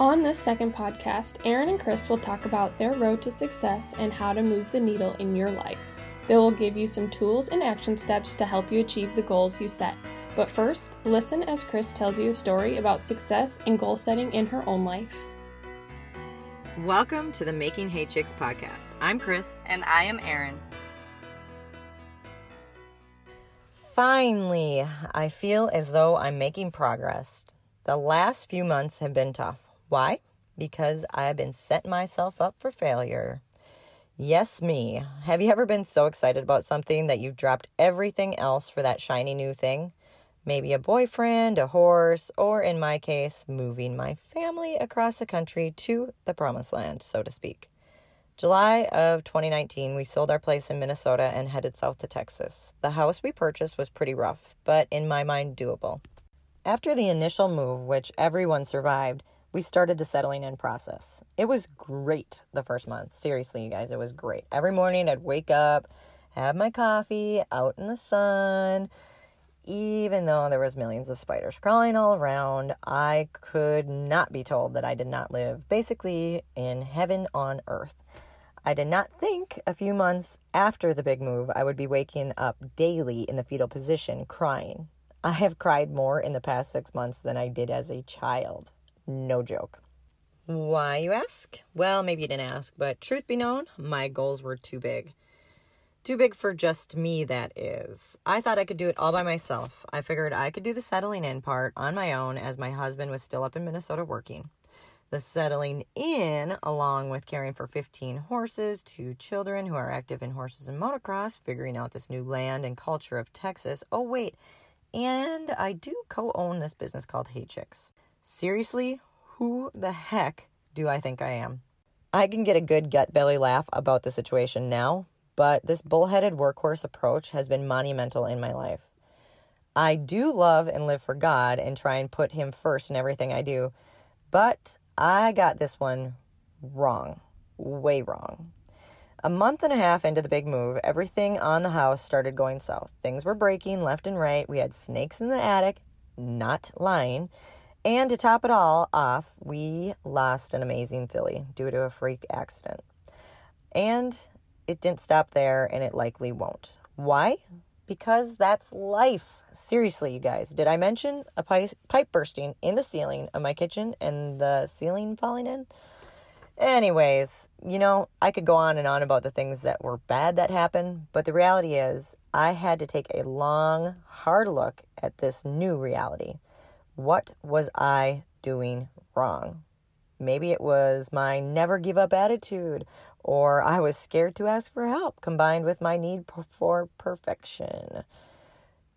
On this second podcast, Erin and Kris will talk about their road to success and how to move the needle in your life. They will give you some tools and action steps to help you achieve the goals you set. But first, listen as Kris tells you a story about success and goal setting in her own life. Welcome to the Making Hay Chicks podcast. I'm Kris. And I am Erin. Finally, I feel as though I'm making progress. The last few months have been tough. Why? Because I've been setting myself up for failure. Yes, me. Have you ever been so excited about something that you've dropped everything else for that shiny new thing? Maybe a boyfriend, a horse, or in my case, moving my family across the country to the promised land, so to speak. July of 2019, we sold our place in Minnesota and headed south to Texas. The house we purchased was pretty rough, but in my mind, doable. After the initial move, which everyone survived, we started the settling in process. It was great the first month. Seriously, you guys, it was great. Every morning I'd wake up, have my coffee out in the sun. Even though there was millions of spiders crawling all around, I could not be told that I did not live basically in heaven on earth. I did not think a few months after the big move I would be waking up daily in the fetal position crying. I have cried more in the past six months than I did as a child. No joke. Why, you ask? Well, maybe you didn't ask, but truth be known, my goals were too big. Too big for just me, that is. I thought I could do it all by myself. I figured I could do the settling in part on my own as my husband was still up in Minnesota working the settling in, along with caring for 15 horses, two children who are active in horses and motocross, figuring out this new land and culture of Texas. Oh, wait, and I do co own this business called Hay Chicks. Seriously, who the heck do I think I am? I can get a good gut belly laugh about the situation now, but this bullheaded workhorse approach has been monumental in my life. I do love and live for God and try and put Him first in everything I do, but I got this one wrong, way wrong. A month and a half into the big move, everything on the house started going south. Things were breaking left and right. We had snakes in the attic, not lying. And to top it all off, we lost an amazing filly due to a freak accident. And it didn't stop there, and it likely won't. Why? because that's life. Seriously, you guys, did I mention a pipe, bursting in the ceiling of my kitchen and the ceiling falling in? Anyways, you know, I could go on and on about the things that were bad that happened, but the reality is, I had to take a long, hard look at this new reality. What was I doing wrong? Maybe it was my never give up attitude, or I was scared to ask for help, combined with my need for perfection.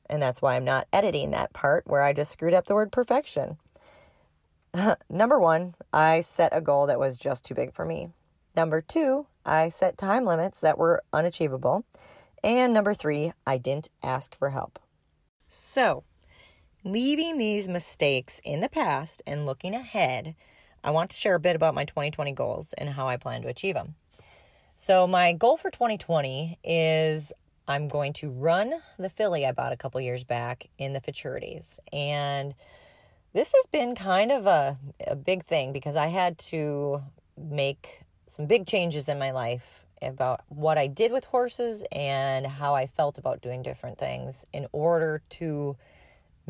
And that's why I'm not editing that part where I just screwed up the word perfection. Number one, I set a goal that was just too big for me. Number two, I set time limits that were unachievable. And number three, I didn't ask for help. So, leaving these mistakes in the past and looking ahead, I want to share a bit about my 2020 goals and how I plan to achieve them. So, my goal for 2020 is I'm going to run the filly I bought a couple years back in the futurities. And this has been kind of a, a big thing because I had to make some big changes in my life about what I did with horses and how I felt about doing different things in order to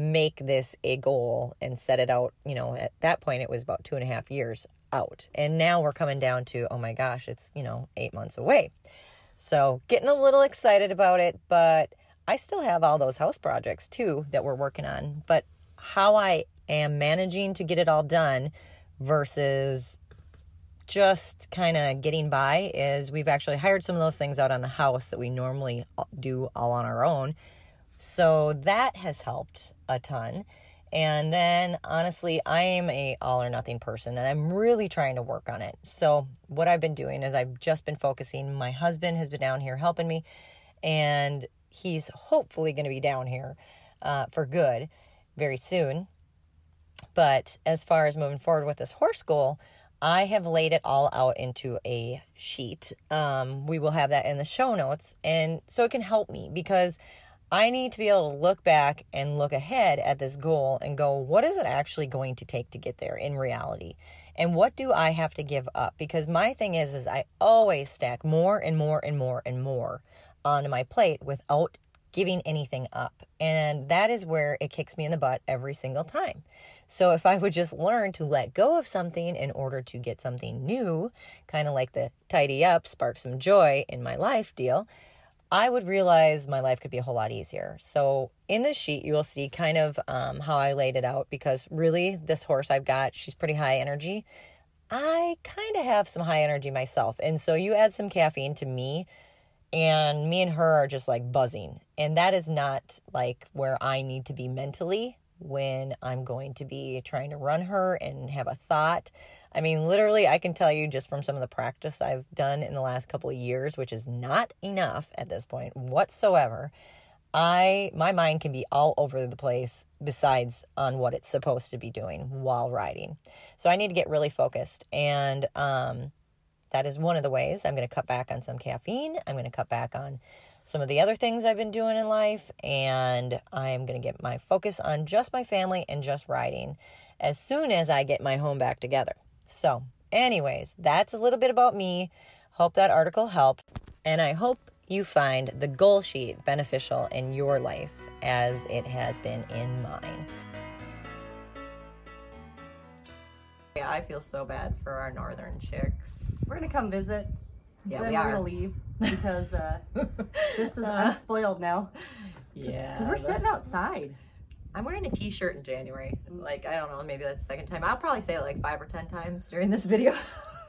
make this a goal and set it out. You know, at that point, it was about two and a half years out. And now we're coming down to, oh my gosh, it's, you know, eight months away. So getting a little excited about it, but I still have all those house projects too that we're working on. But how I am managing to get it all done versus just kind of getting by is we've actually hired some of those things out on the house that we normally uh, do all on our own. So that has helped a ton. And then honestly, I am a all or nothing person and I'm really trying to work on it. So what I've been doing is I've just been focusing. My husband has been down here helping me and he's hopefully going to be down here uh, for good very soon. But as far as moving forward with this horse goal, I have laid it all out into a sheet. Um, we will have that in the show notes. And so it can help me because I need to be able to look back and look ahead at this goal and go, what is it actually going to take to get there in reality? And what do I have to give up? Because my thing is is I always stack more and more and more and more on my plate without giving anything up. And that is where it kicks me in the butt every single time. So if I would just learn to let go of something in order to get something new, kind of like the tidy up, spark some joy in my life deal, I would realize my life could be a whole lot easier. So, in this sheet, you will see kind of um, how I laid it out because really, this horse I've got, she's pretty high energy. I kind of have some high energy myself. And so, you add some caffeine to me, and me and her are just like buzzing. And that is not like where I need to be mentally when I'm going to be trying to run her and have a thought. I mean, literally, I can tell you just from some of the practice I've done in the last couple of years, which is not enough at this point whatsoever. I my mind can be all over the place besides on what it's supposed to be doing while riding. So I need to get really focused and um that is one of the ways I'm going to cut back on some caffeine. I'm going to cut back on some of the other things I've been doing in life and I'm going to get my focus on just my family and just riding as soon as I get my home back together. So, anyways, that's a little bit about me. Hope that article helped. And I hope you find the goal sheet beneficial in your life as it has been in mine. Yeah, I feel so bad for our northern chicks. We're gonna come visit. Yeah, we are are. gonna leave because uh, this is I'm spoiled now. Yeah. Because we're sitting outside. I'm wearing a t-shirt in January. Mm. Like, I don't know, maybe that's the second time. I'll probably say it like five or ten times during this video.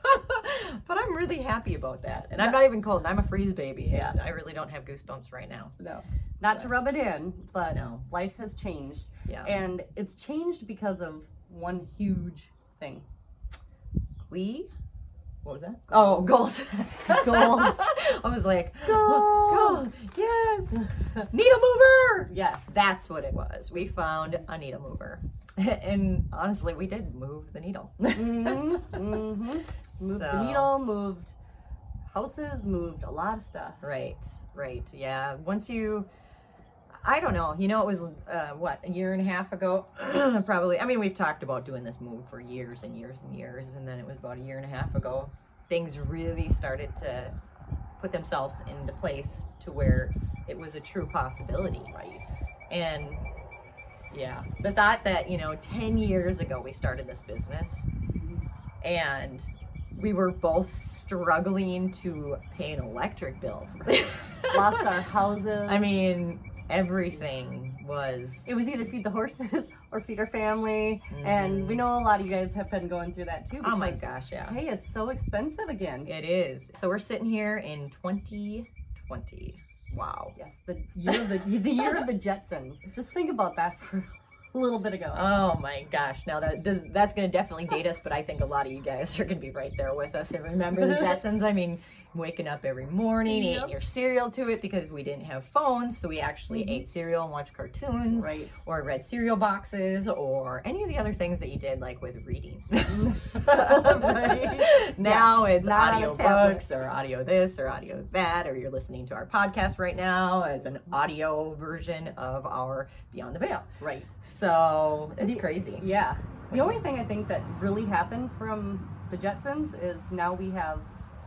but I'm really happy about that. And I'm not even cold. I'm a freeze baby. Yeah. And I really don't have goosebumps right now. No. Not to rub it in, but No. life has changed. Yeah. And it's changed because of one huge thing. We what was that? Oh, goals. Goals. I was like, Goals. Yes. Needle mover. Yes. That's what it was. We found a needle mover. And honestly, we did move the needle. hmm hmm Moved the needle, moved houses, moved a lot of stuff. Right, right. Yeah. Once you, I don't know, you know, it was, uh, what, a year and a half ago? Probably. I mean, we've talked about doing this move for years and years and years. And then it was about a year and a half ago. Things really started to put themselves into place to where it was a true possibility. Right. And yeah, the thought that, you know, 10 years ago we started this business and we were both struggling to pay an electric bill. Lost our houses. I mean, everything was. it was either feed the horses or feed our family. And we mm-hmm. know a lot of you guys have been going through that too. Oh my gosh, yeah. Hay is so expensive again. It is. So we're sitting here in 2020. Wow. Yes, the year of the, the year of the Jetsons. Just think about that for a little bit ago. Oh my gosh! Now that does, that's going to definitely date us, but I think a lot of you guys are going to be right there with us and remember the Jetsons. I mean, waking up every morning, Yep. eating your cereal to it because we didn't have phones, so we actually ate cereal and watched cartoons, Right. Or read cereal boxes, or any of the other things that you did, like with reading. Right. Now it's not audio books or audio this or audio that, or you're listening to our podcast right now as an audio version of our Beyond the Veil. right. So it's The- crazy. Yeah. The only thing I think that really happened from the Jetsons is now we have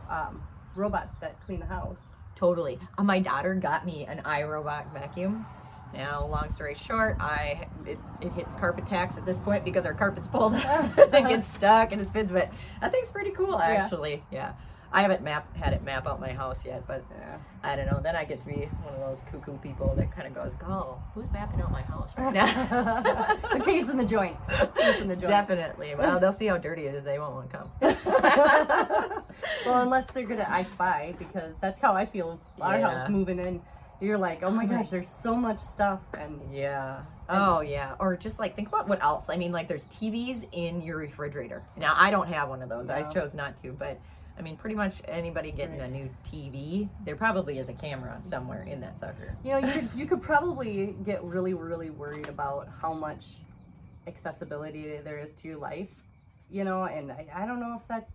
um, robots that clean the house. Totally. Uh, my daughter got me an iRobot vacuum. Now, long story short, I it, it hits carpet tacks at this point because our carpet's pulled up and gets stuck and it spins. But that thing's pretty cool, actually. Yeah. I haven't map had it map out my house yet, but Yeah. I don't know. Then I get to be one of those cuckoo people that kind of goes, "Oh, who's mapping out my house right now?" the case in the joint. Case in the joint. Definitely. Well, they'll see how dirty it is. They won't want to come. Well, unless they're good at I Spy, because that's how I feel our Yeah. house moving in. You're like, oh my oh gosh, there's so much stuff, and Yeah. Oh yeah. Or just like think about what else. I mean, like there's TVs in your refrigerator. Now I don't have one of those. I chose not to, but I mean, pretty much anybody getting a new TV, there probably is a camera somewhere in that sucker. you know, you could you could probably get really really worried about how much accessibility there is to your life, you know, and I, I don't know if that's.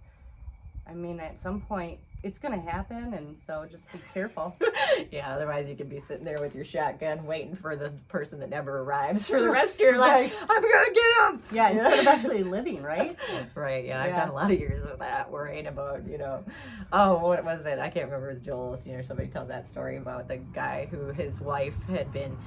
I mean, at some point, it's gonna happen, and so just be careful. yeah, otherwise you could be sitting there with your shotgun waiting for the person that never arrives for the rest of your life. I'm gonna get him. Yeah, instead of actually living, right? Right. Yeah, I've Yeah. done a lot of years of that, worrying about you know, oh, what was it? I can't remember. It was Joel Osteen or somebody tells that story about the guy who his wife had been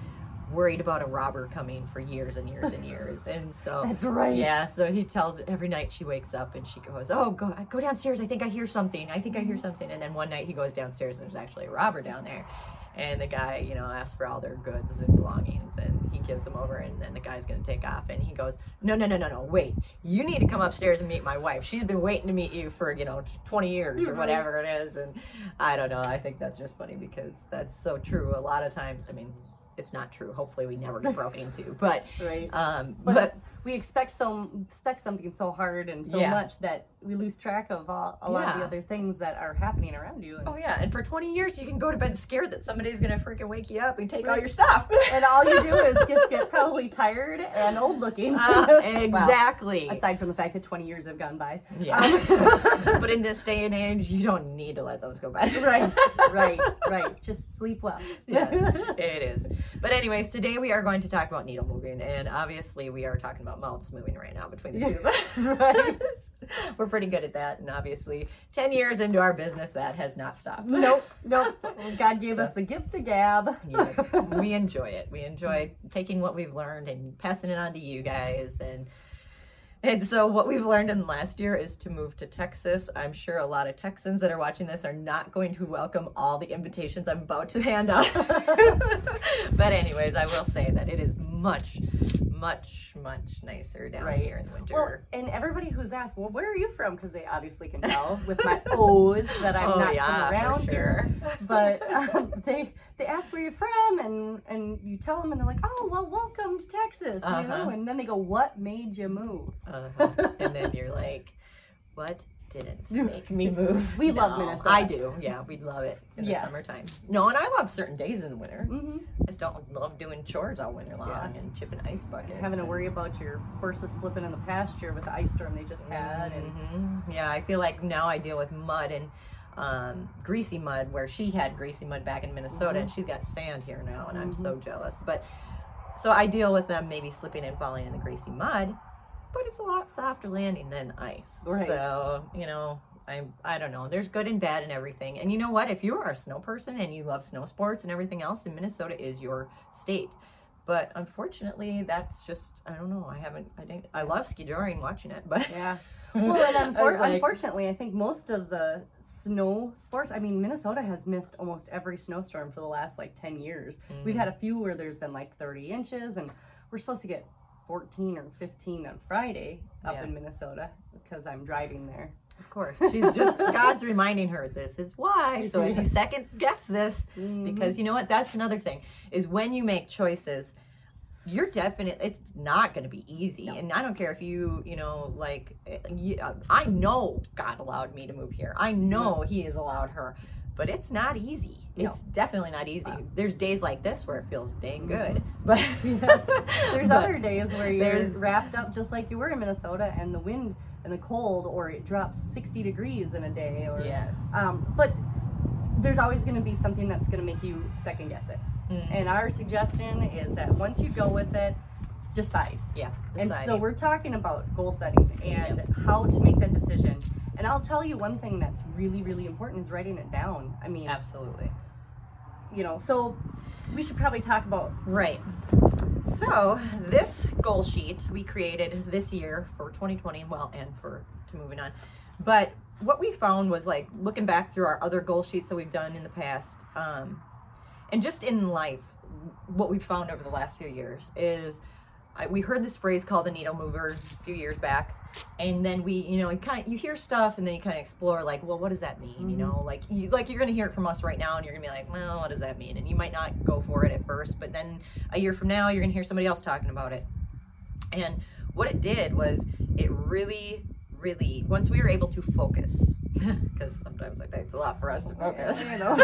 worried about a robber coming for years and years and years, and so That's right. Yeah, so he tells every night she wakes up and she goes, "Oh, go go downstairs. I think I hear something. I think I hear mm-hmm. something." And then one night he goes downstairs and there's actually a robber down there. And the guy, you know, asks for all their goods and belongings and he gives them over and then the guy's going to take off and he goes, "No, no, no, no, no. Wait. You need to come upstairs and meet my wife. She's been waiting to meet you for, you know, 20 years or mm-hmm. whatever it is." And I don't know. I think that's just funny because that's so true. A lot of times, I mean, it's not true. Hopefully we never get broken into. But Right. um But, but we expect so expect something so hard and so Yeah. much that we lose track of all, a lot of the other things that are happening around you. And, Oh yeah, and for 20 years you can go to bed scared that somebody's gonna freaking wake you up and take all your stuff. and all you do is just get probably tired and old looking. Uh, Well, exactly. aside from the fact that 20 years have gone by. yeah. Um, but in this day and age, you don't need to let those go by. right, right, right. Just sleep well. yeah, it is. But anyways, today we are going to talk about needle moving, and obviously we are talking about mouths moving right now between the two of us. Right. We're pretty good at that, and obviously, ten years into our business, that has not stopped. nope, nope. God gave So- us the gift of gab. yeah, we enjoy it. We enjoy taking what we've learned and passing it on to you guys. And and so what we've learned in the last year is to move to Texas. I'm sure a lot of Texans that are watching this are not going to welcome all the invitations I'm about to hand out. but anyways, I will say that it is much, much, much nicer down Right. here in the winter. Well, and everybody who's asked, well, where are you from? Because they obviously can tell with my O's that I'm oh not yeah, from around for here. But um, they they ask where you're from, and and you tell them, and they're like, oh, well, welcome to Texas, you know. Uh-huh. And then they go, what made you move? Uh-huh. and then you're like, what didn't make me move? We love No, Minnesota. I do. Yeah, we love it in Yeah. the summertime. No, and I love certain days in the winter. hmm I just don't love doing chores all winter long Yeah. and chipping ice buckets. Having to and- worry about your horses slipping in the pasture with the ice storm they just had, and Mhm. Yeah, I feel like now I deal with mud and um, greasy mud where she had greasy mud back in Minnesota and she's got sand here now and I'm so jealous. But so I deal with them maybe slipping and falling in the greasy mud, but it's a lot softer landing than ice. Right. So, you know, I I don't know. There's good and bad and everything. And you know what? If you are a snow person and you love snow sports and everything else, then Minnesota is your state. But unfortunately, that's just I don't know. I haven't. I didn't. I love ski joring watching it, but yeah. Well, and I like- unfortunately, I think most of the snow sports. I mean, Minnesota has missed almost every snowstorm for the last like ten years. We've mm. had a few where there's been like thirty inches, and we're supposed to get fourteen or fifteen on Friday up Yeah. in Minnesota because I'm driving there. Of course. She's just, God's reminding her this is why. So if you second guess this, because you know what? That's another thing, is when you make choices, you're definite, it's not going to be easy. And I don't care if you, you know, like, eh, you, I know God allowed me to move here. I know He has allowed her. But it's not easy. No. It's definitely not easy. There's days like this where it feels dang good. But Yes. There's but- other days where you're wrapped up just like you were in Minnesota, and the wind and the cold, or it drops 60 degrees in a day, or Yes. Um, but there's always going to be something that's going to make you second guess it. Mhm. And our suggestion is that once you go with it, decide. Yeah. And so we're talking about goal setting and how to make that decision. And I'll tell you one thing that's really, really important is writing it down. I mean, Absolutely. you know, so we should probably talk about Right. So this goal sheet we created this year for 2020, well, and for to moving on. But what we found was like looking back through our other goal sheets that we've done in the past, um, and just in life, what we've found over the last few years is I, we heard this phrase called the needle mover a few years back, and then we, you know, you kind of you hear stuff, and then you kind of explore like, well, what does that mean? You know, mm-hmm. like you like you're gonna hear it from us right now, and you're gonna be like, well, what does that mean? And you might not go for it at first, but then a year from now, you're gonna hear somebody else talking about it. And what it did was it really, really once we were able to focus, because sometimes it takes a lot for us to focus. you know,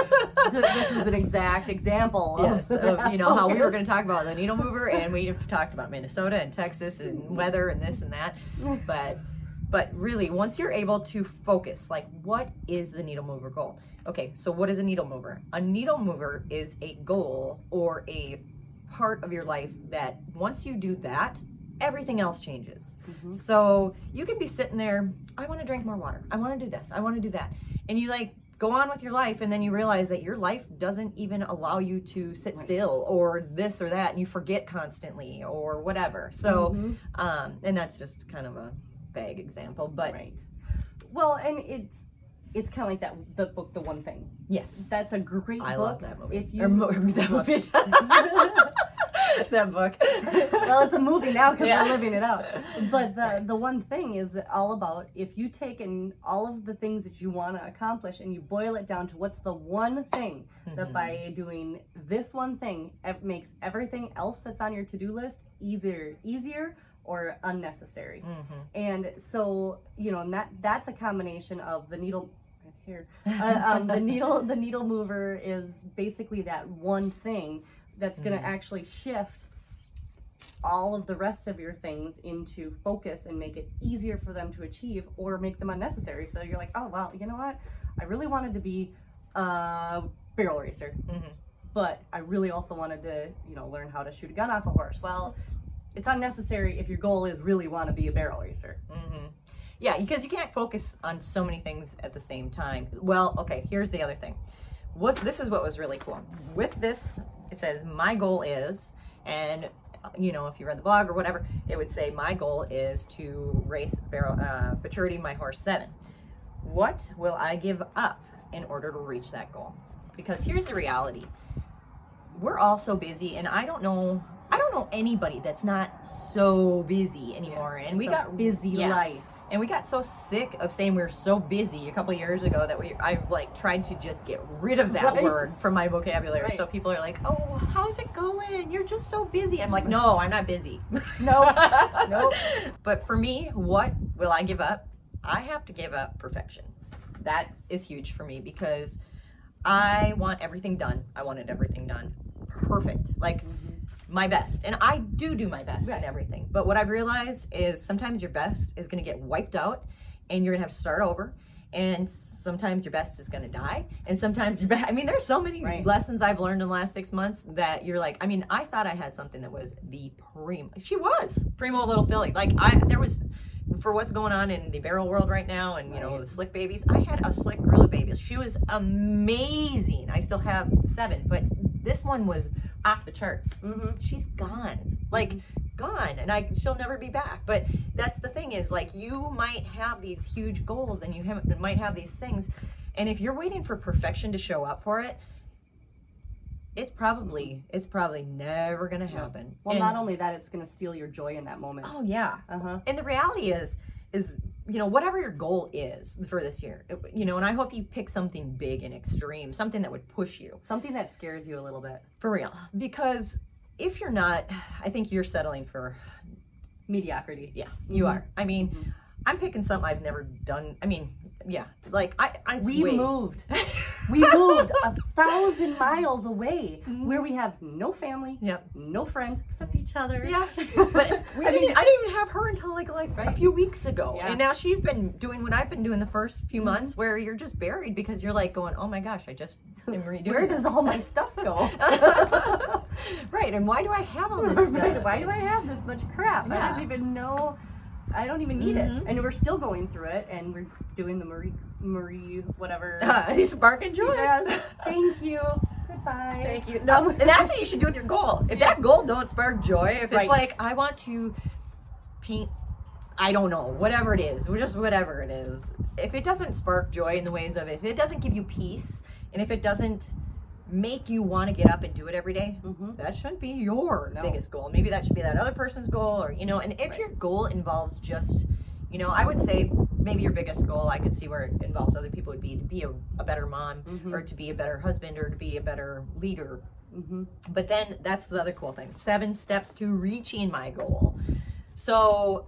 this is an exact example Yes, of, of, you know how we were going to talk about the needle mover, and we talked about Minnesota and Texas and weather and this and that. But but really, once you're able to focus, like what is the needle mover goal? Okay, so what is a needle mover? A needle mover is a goal or a part of your life that once you do that, everything else changes. So you can be sitting there, I want to drink more water. I want to do this. I want to do that. And you like go on with your life and then you realize that your life doesn't even allow you to sit still or this or that and you forget constantly or whatever. So um and that's just kind of a vague example, but Right. Well, and it's it's kind of like that the book, The One Thing. yes. That's a great I book. love that movie. If you Or that movie. that book. well, it's a movie now because Yeah. we're living it out. But the the one thing is all about if you take in all of the things that you want to accomplish and you boil it down to what's the one thing that by doing this one thing it makes everything else that's on your to do list either easier or unnecessary. And so you know, and that that's a combination of the needle. Here, uh, um, the needle, the needle mover is basically that one thing that's going to mm. actually shift all of the rest of your things into focus and make it easier for them to achieve or make them unnecessary. So you're like, oh, well, you know what? I really wanted to be a barrel racer, mm-hmm. but I really also wanted to, you know, learn how to shoot a gun off a horse. Well, it's unnecessary if your goal is really want to be a barrel racer. Mm-hmm. Yeah, because you can't focus on so many things at the same time. Well, okay, here's the other thing. What this is what was really cool. With this, it says my goal is and you know, if you read the blog or whatever, it would say my goal is to race barrel uh, maturity my horse 7. What will I give up in order to reach that goal? Because here's the reality. We're all so busy and I don't know I don't know anybody that's not so busy anymore. and we a got busy yeah. life. And we got so sick of saying we are so busy a couple years ago that we I've like tried to just get rid of that Right. word from my vocabulary. Right. So people are like, "Oh, how's it going? You're just so busy." I'm like, "No, I'm not busy." no, Nope. But for me, what will I give up? I have to give up perfection. That is huge for me because I want everything done. I wanted everything done perfect. Like my best. And I do do my best Right. in everything. But what I've realized is sometimes your best is going to get wiped out and you're going to have to start over. And sometimes your best is going to die. And sometimes your best, I mean, there's so many Right. lessons I've learned in the last six months that you're like, I mean, I thought I had something that was the primo. She was primo little filly. Like, I, there was, for what's going on in the barrel world right now and, you know, the slick babies, I had a slick gorilla baby. She was amazing. I still have seven, but this one was off the charts. Hmm she's gone. Like gone. And i she'll never be back. But that's the thing is like you might have these huge goals and you have, might have these things. And if you're waiting for perfection to show up for it it's probably it's probably never gonna happen. Well, And- not only that, it's to steal your joy in that moment. oh yeah. Uh huh. and the reality is is you know whatever your goal is for this year you know and i hope you pick something big and extreme something that would push you Something that scares you a little bit. for real because if you're not i think you're settling for Mediocrity. Yeah, you Mhm. are. I mean, I'm picking something I've never done. I mean, yeah, like I, I We way- moved. We moved a thousand miles away mm-hmm. where we have no family, Yep. no friends except each other. Yes, but We I mean, didn't- I didn't even have her until like like a few weeks ago, Yeah. and now she's been doing what I've been doing the first few mm-hmm. months, where you're just buried because you're like going, oh my gosh, I just am redoing. Where this." does all my stuff go? right, and why do I have all this Right, stuff? Why do I have this much crap? I Yeah. don't even know. I don't even need Mhm. it, and we're still going through it, and we're doing the Marie Marie whatever. Uh, spark and joy. yes. Thank you. Goodbye. Thank you. No, and that's what you should do with your goal. If that goal don't spark joy, if it's Right. like I want to paint, I don't know, whatever it is, just whatever it is. If it doesn't spark joy in the ways of if it doesn't give you peace, and if it doesn't make you want to get up and do it every day, Mhm. that shouldn't be your No. biggest goal. Maybe that should be that other person's goal, or you know. And if Right. your goal involves just you know, I would say maybe your biggest goal, I could see where it involves other people, would be to be a, a better mom Mhm. or to be a better husband or to be a better leader. hmm But then that's the other cool thing seven steps to reaching my goal. So,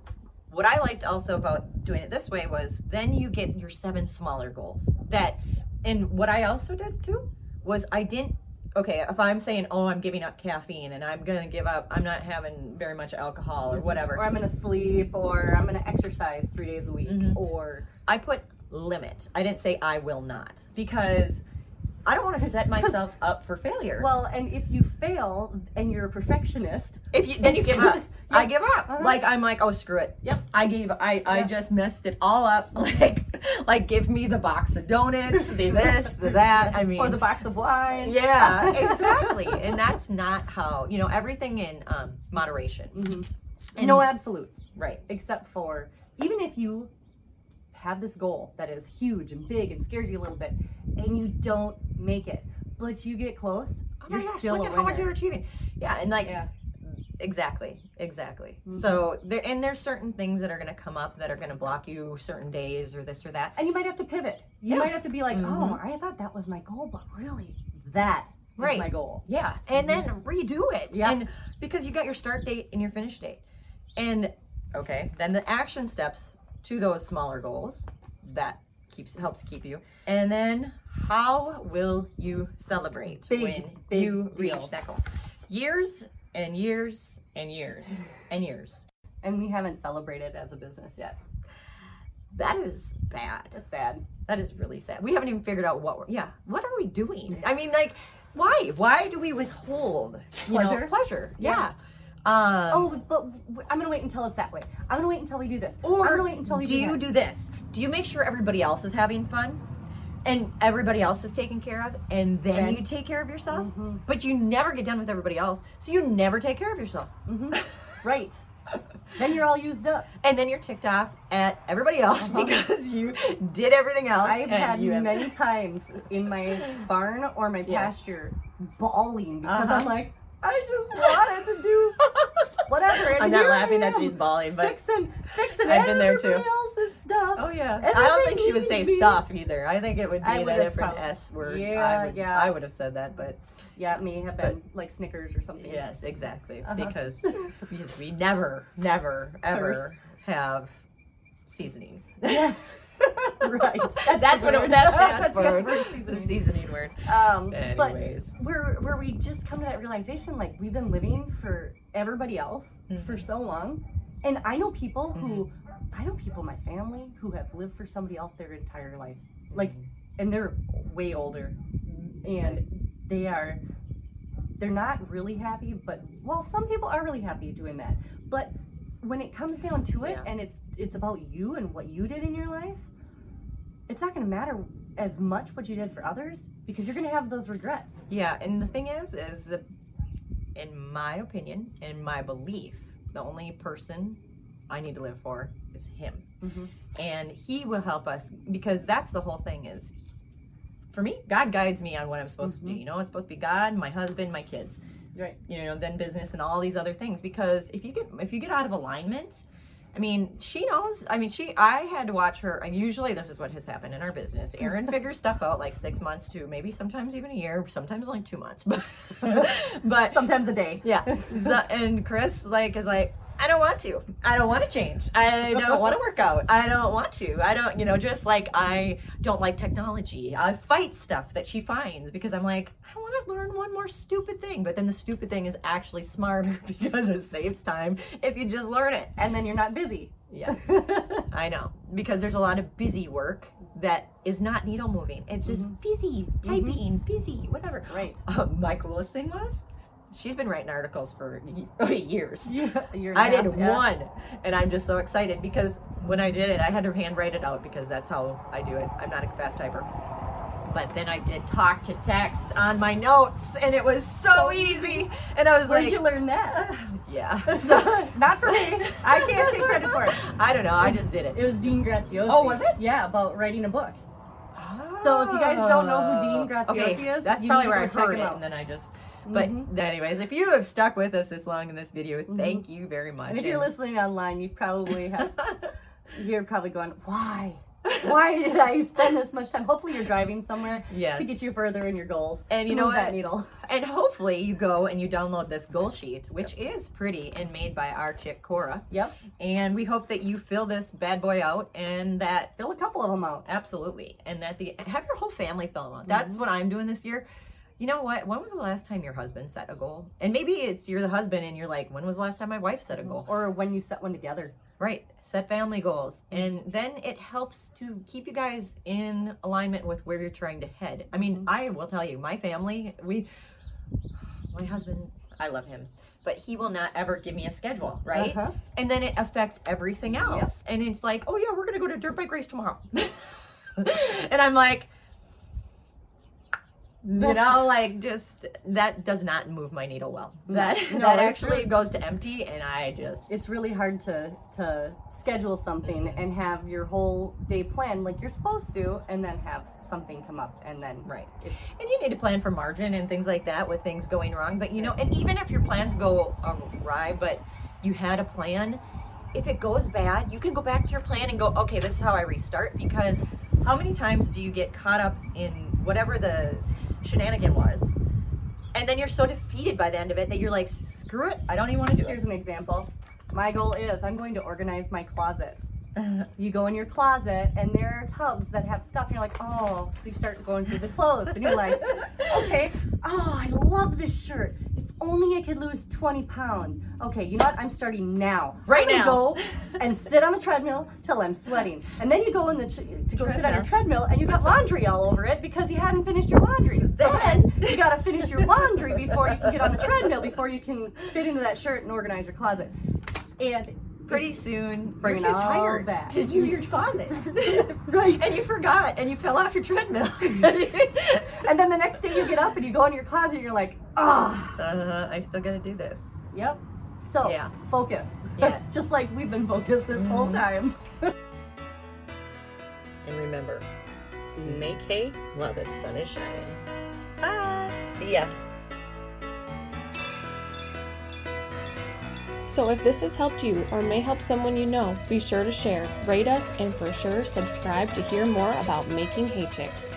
what I liked also about doing it this way was then you get your seven smaller goals. That, and what I also did too was I didn't okay, if I'm saying, oh, I'm giving up caffeine and I'm gonna give up, I'm not having very much alcohol or whatever. Or I'm gonna sleep, or I'm gonna exercise three days a week, Mm-hmm. or I put limit. I didn't say I will not because I don't want to set myself up for failure. well, and if you fail and you're a perfectionist, if you then you give up. I give up. Uh-huh. Like I'm like, oh screw it. Yep. I gave. I I Yeah. just messed it all up. Like like give me the box of donuts, the this, the that. I mean, or the box of wine, yeah, exactly. and that's not how you know everything in um, moderation. Mm-hmm. no absolutes. Right. except for even if you have this goal that is huge and big and scares you a little bit and you don't make it but you get close Oh my you're gosh, still look at how much you're achieving. Yeah, and like yeah exactly, exactly. Mm-hmm. So there and there's certain things that are going to come up that are going to block you certain days or this or that. and you might have to pivot you Yeah. might have to be like oh i thought that was my goal but really that is Right. my goal Yeah, and then redo it. Mm-hmm. Yeah. And because you got your start date and your finish date. And okay, then the action steps to those smaller goals that keeps helps keep you. And then how will you celebrate Big, when big you deal. reach that goal? Years and years and years and years. and we haven't celebrated as a business yet That is bad. that's sad That is really sad. We haven't even figured out what we're yeah, what are we doing? I mean like why? Why do we withhold you know, Pleasure? pleasure. Yeah. Yeah. Um, oh but I'm gonna wait until it's that way i'm gonna wait until we do this Or i'm gonna wait until we do you that. do this? Do you make sure everybody else is having fun? And everybody else is taken care of, and then Then- you take care of yourself. Mm-hmm. But you never get done with everybody else, so you never take care of yourself. right then you're all used up And then you're ticked off at everybody else because you did everything else. Uh-huh. I've had many times in my barn or my Yeah. pasture bawling because Uh-huh. I'm like, I just wanted to do whatever. And I'm not laughing that she's bawling, but fixing, fixing I've been there too. else's stuff. Oh yeah. I don't think she would say me. stuff either. I think it would be I the different probably- S word. Yeah, I would, yeah. I would have said that, but Yeah, me have been like Snickers or something. yes, exactly. Uh-huh. Because because we never, never, ever have seasoning. Yes. right. That's what it, that's S That's- word. that's the seasoning. seasoning word. Um, Anyways. but where where we just come to that realization, like we've been living for everybody else Mm-hmm. for so long, and I know people who, I know people in my family who have lived for somebody else their entire life, like, Mm-hmm. and they're way older, and they are, they're not really happy, but well, some people are really happy doing that, but when it comes down to it, Yeah. and it's it's about you and what you did in your life, it's not going to matter as much what you did for others because you're going to have those regrets. Yeah, and the thing is, is that in my opinion, in my belief, the only person I need to live for is him. Mhm. And he will help us because that's the whole thing is for me, God guides me on what I'm supposed to do. You know, it's supposed to be God, my husband, my kids. Right. You know, then business and all these other things. Because if you get if you get out of alignment, I mean, she knows. I mean, she. I had to watch her. And usually, this is what has happened in our business. Erin figures stuff out like six months to maybe sometimes even a year, sometimes only two months. But, but Sometimes a day. yeah. And Kris like is like, I don't want to. I don't want to change. I don't want to work out. I don't want to. I don't, you know, just like I don't like technology. I fight stuff that she finds because I'm like, I want to learn one more stupid thing. But then the stupid thing is actually smarter because it saves time if you just learn it. And then you're not busy. Yes. I know. Because there's a lot of busy work that is not needle moving. It's just busy, typing, busy, whatever. Right. Um, my coolest thing was she's been writing articles for oh, years. You're I not- did yeah. one, and I'm just so excited because when I did it, I had to handwrite it out because that's how I do it. I'm not a fast typer. But then I did talk to text on my notes, and it was so oh. easy. And I was Where'd like, you learn that? yeah. So, not for me. I can't take credit for it. I don't know. I just did it. It was Dean Graziosi. Oh, was it? Yeah, about writing a book. So if you guys don't know who Dean ah. Graziosi okay, is, that's you probably need where I heard it, out. and then I just. But anyways, if you have stuck with us this long in this video, thank you very much. Mm-hmm. And if you're listening online, you probably have. you're probably going, why? Why did I spend this much time? Hopefully, you're driving somewhere Yes. to get you further in your goals. And you know move that what? needle. And hopefully you go and you download this goal sheet, which is pretty and made by our chick Cora. Yep. And we hope that you fill this bad boy out and that Fill a couple of them out. absolutely and that the have your whole family fill them out. That's what I'm doing this year. You know what? When was the last time your husband set a goal? And maybe it's you're the husband and you're like, when was the last time my wife set a goal? Or when you set one together. Right. Set family goals. And then it helps to keep you guys in alignment with where you're trying to head. I mean, I will tell you, my family, we, my husband, I love him, but he will not ever give me a schedule, right? Uh-huh. And then it affects everything else. And it's like, oh, yeah, we're going to go to Dirt Bike Race tomorrow. and I'm like, you know, like just that does not move my needle well. That No, that actually goes to empty, and I just It's really hard to to schedule something and have your whole day planned like you're supposed to, and then have something come up, and then Right. It's And you need to plan for margin and things like that with things going wrong. But you know, and even if your plans go awry, but you had a plan, if it goes bad, you can go back to your plan and go, okay, this is how I restart. Because how many times do you get caught up in whatever the shenanigan was? And then you're so defeated by the end of it that you're like, screw it, I don't even want to do it. Here's it. an example. My goal is I'm going to organize my closet. You go in your closet and there are tubs that have stuff. And you're like, oh, so you start going through the clothes and you're like, okay, oh, I love this shirt. Only I could lose 20 pounds. Okay, you know what? I'm starting now. Right I'm now. Go and sit on the treadmill till I'm sweating, and then you go in the to go sit on your treadmill and you got laundry all over it because you haven't finished your laundry. Then you got to finish your laundry before you can get on the treadmill before you can fit into that shirt and organize your closet. And Pretty soon, Bringing you're all tired back. to do your closet. right. and you forgot and you fell off your treadmill. And then the next day you get up and you go in your closet and you're like, ah, uh, I still gotta do this. yep. So Yeah. focus. Yes. Just like we've been focused this whole time. And remember, Make hay. while the sun is shining. Bye. See ya. So if this has helped you or may help someone you know, be sure to share, rate us, and for sure subscribe to hear more about making hay chicks.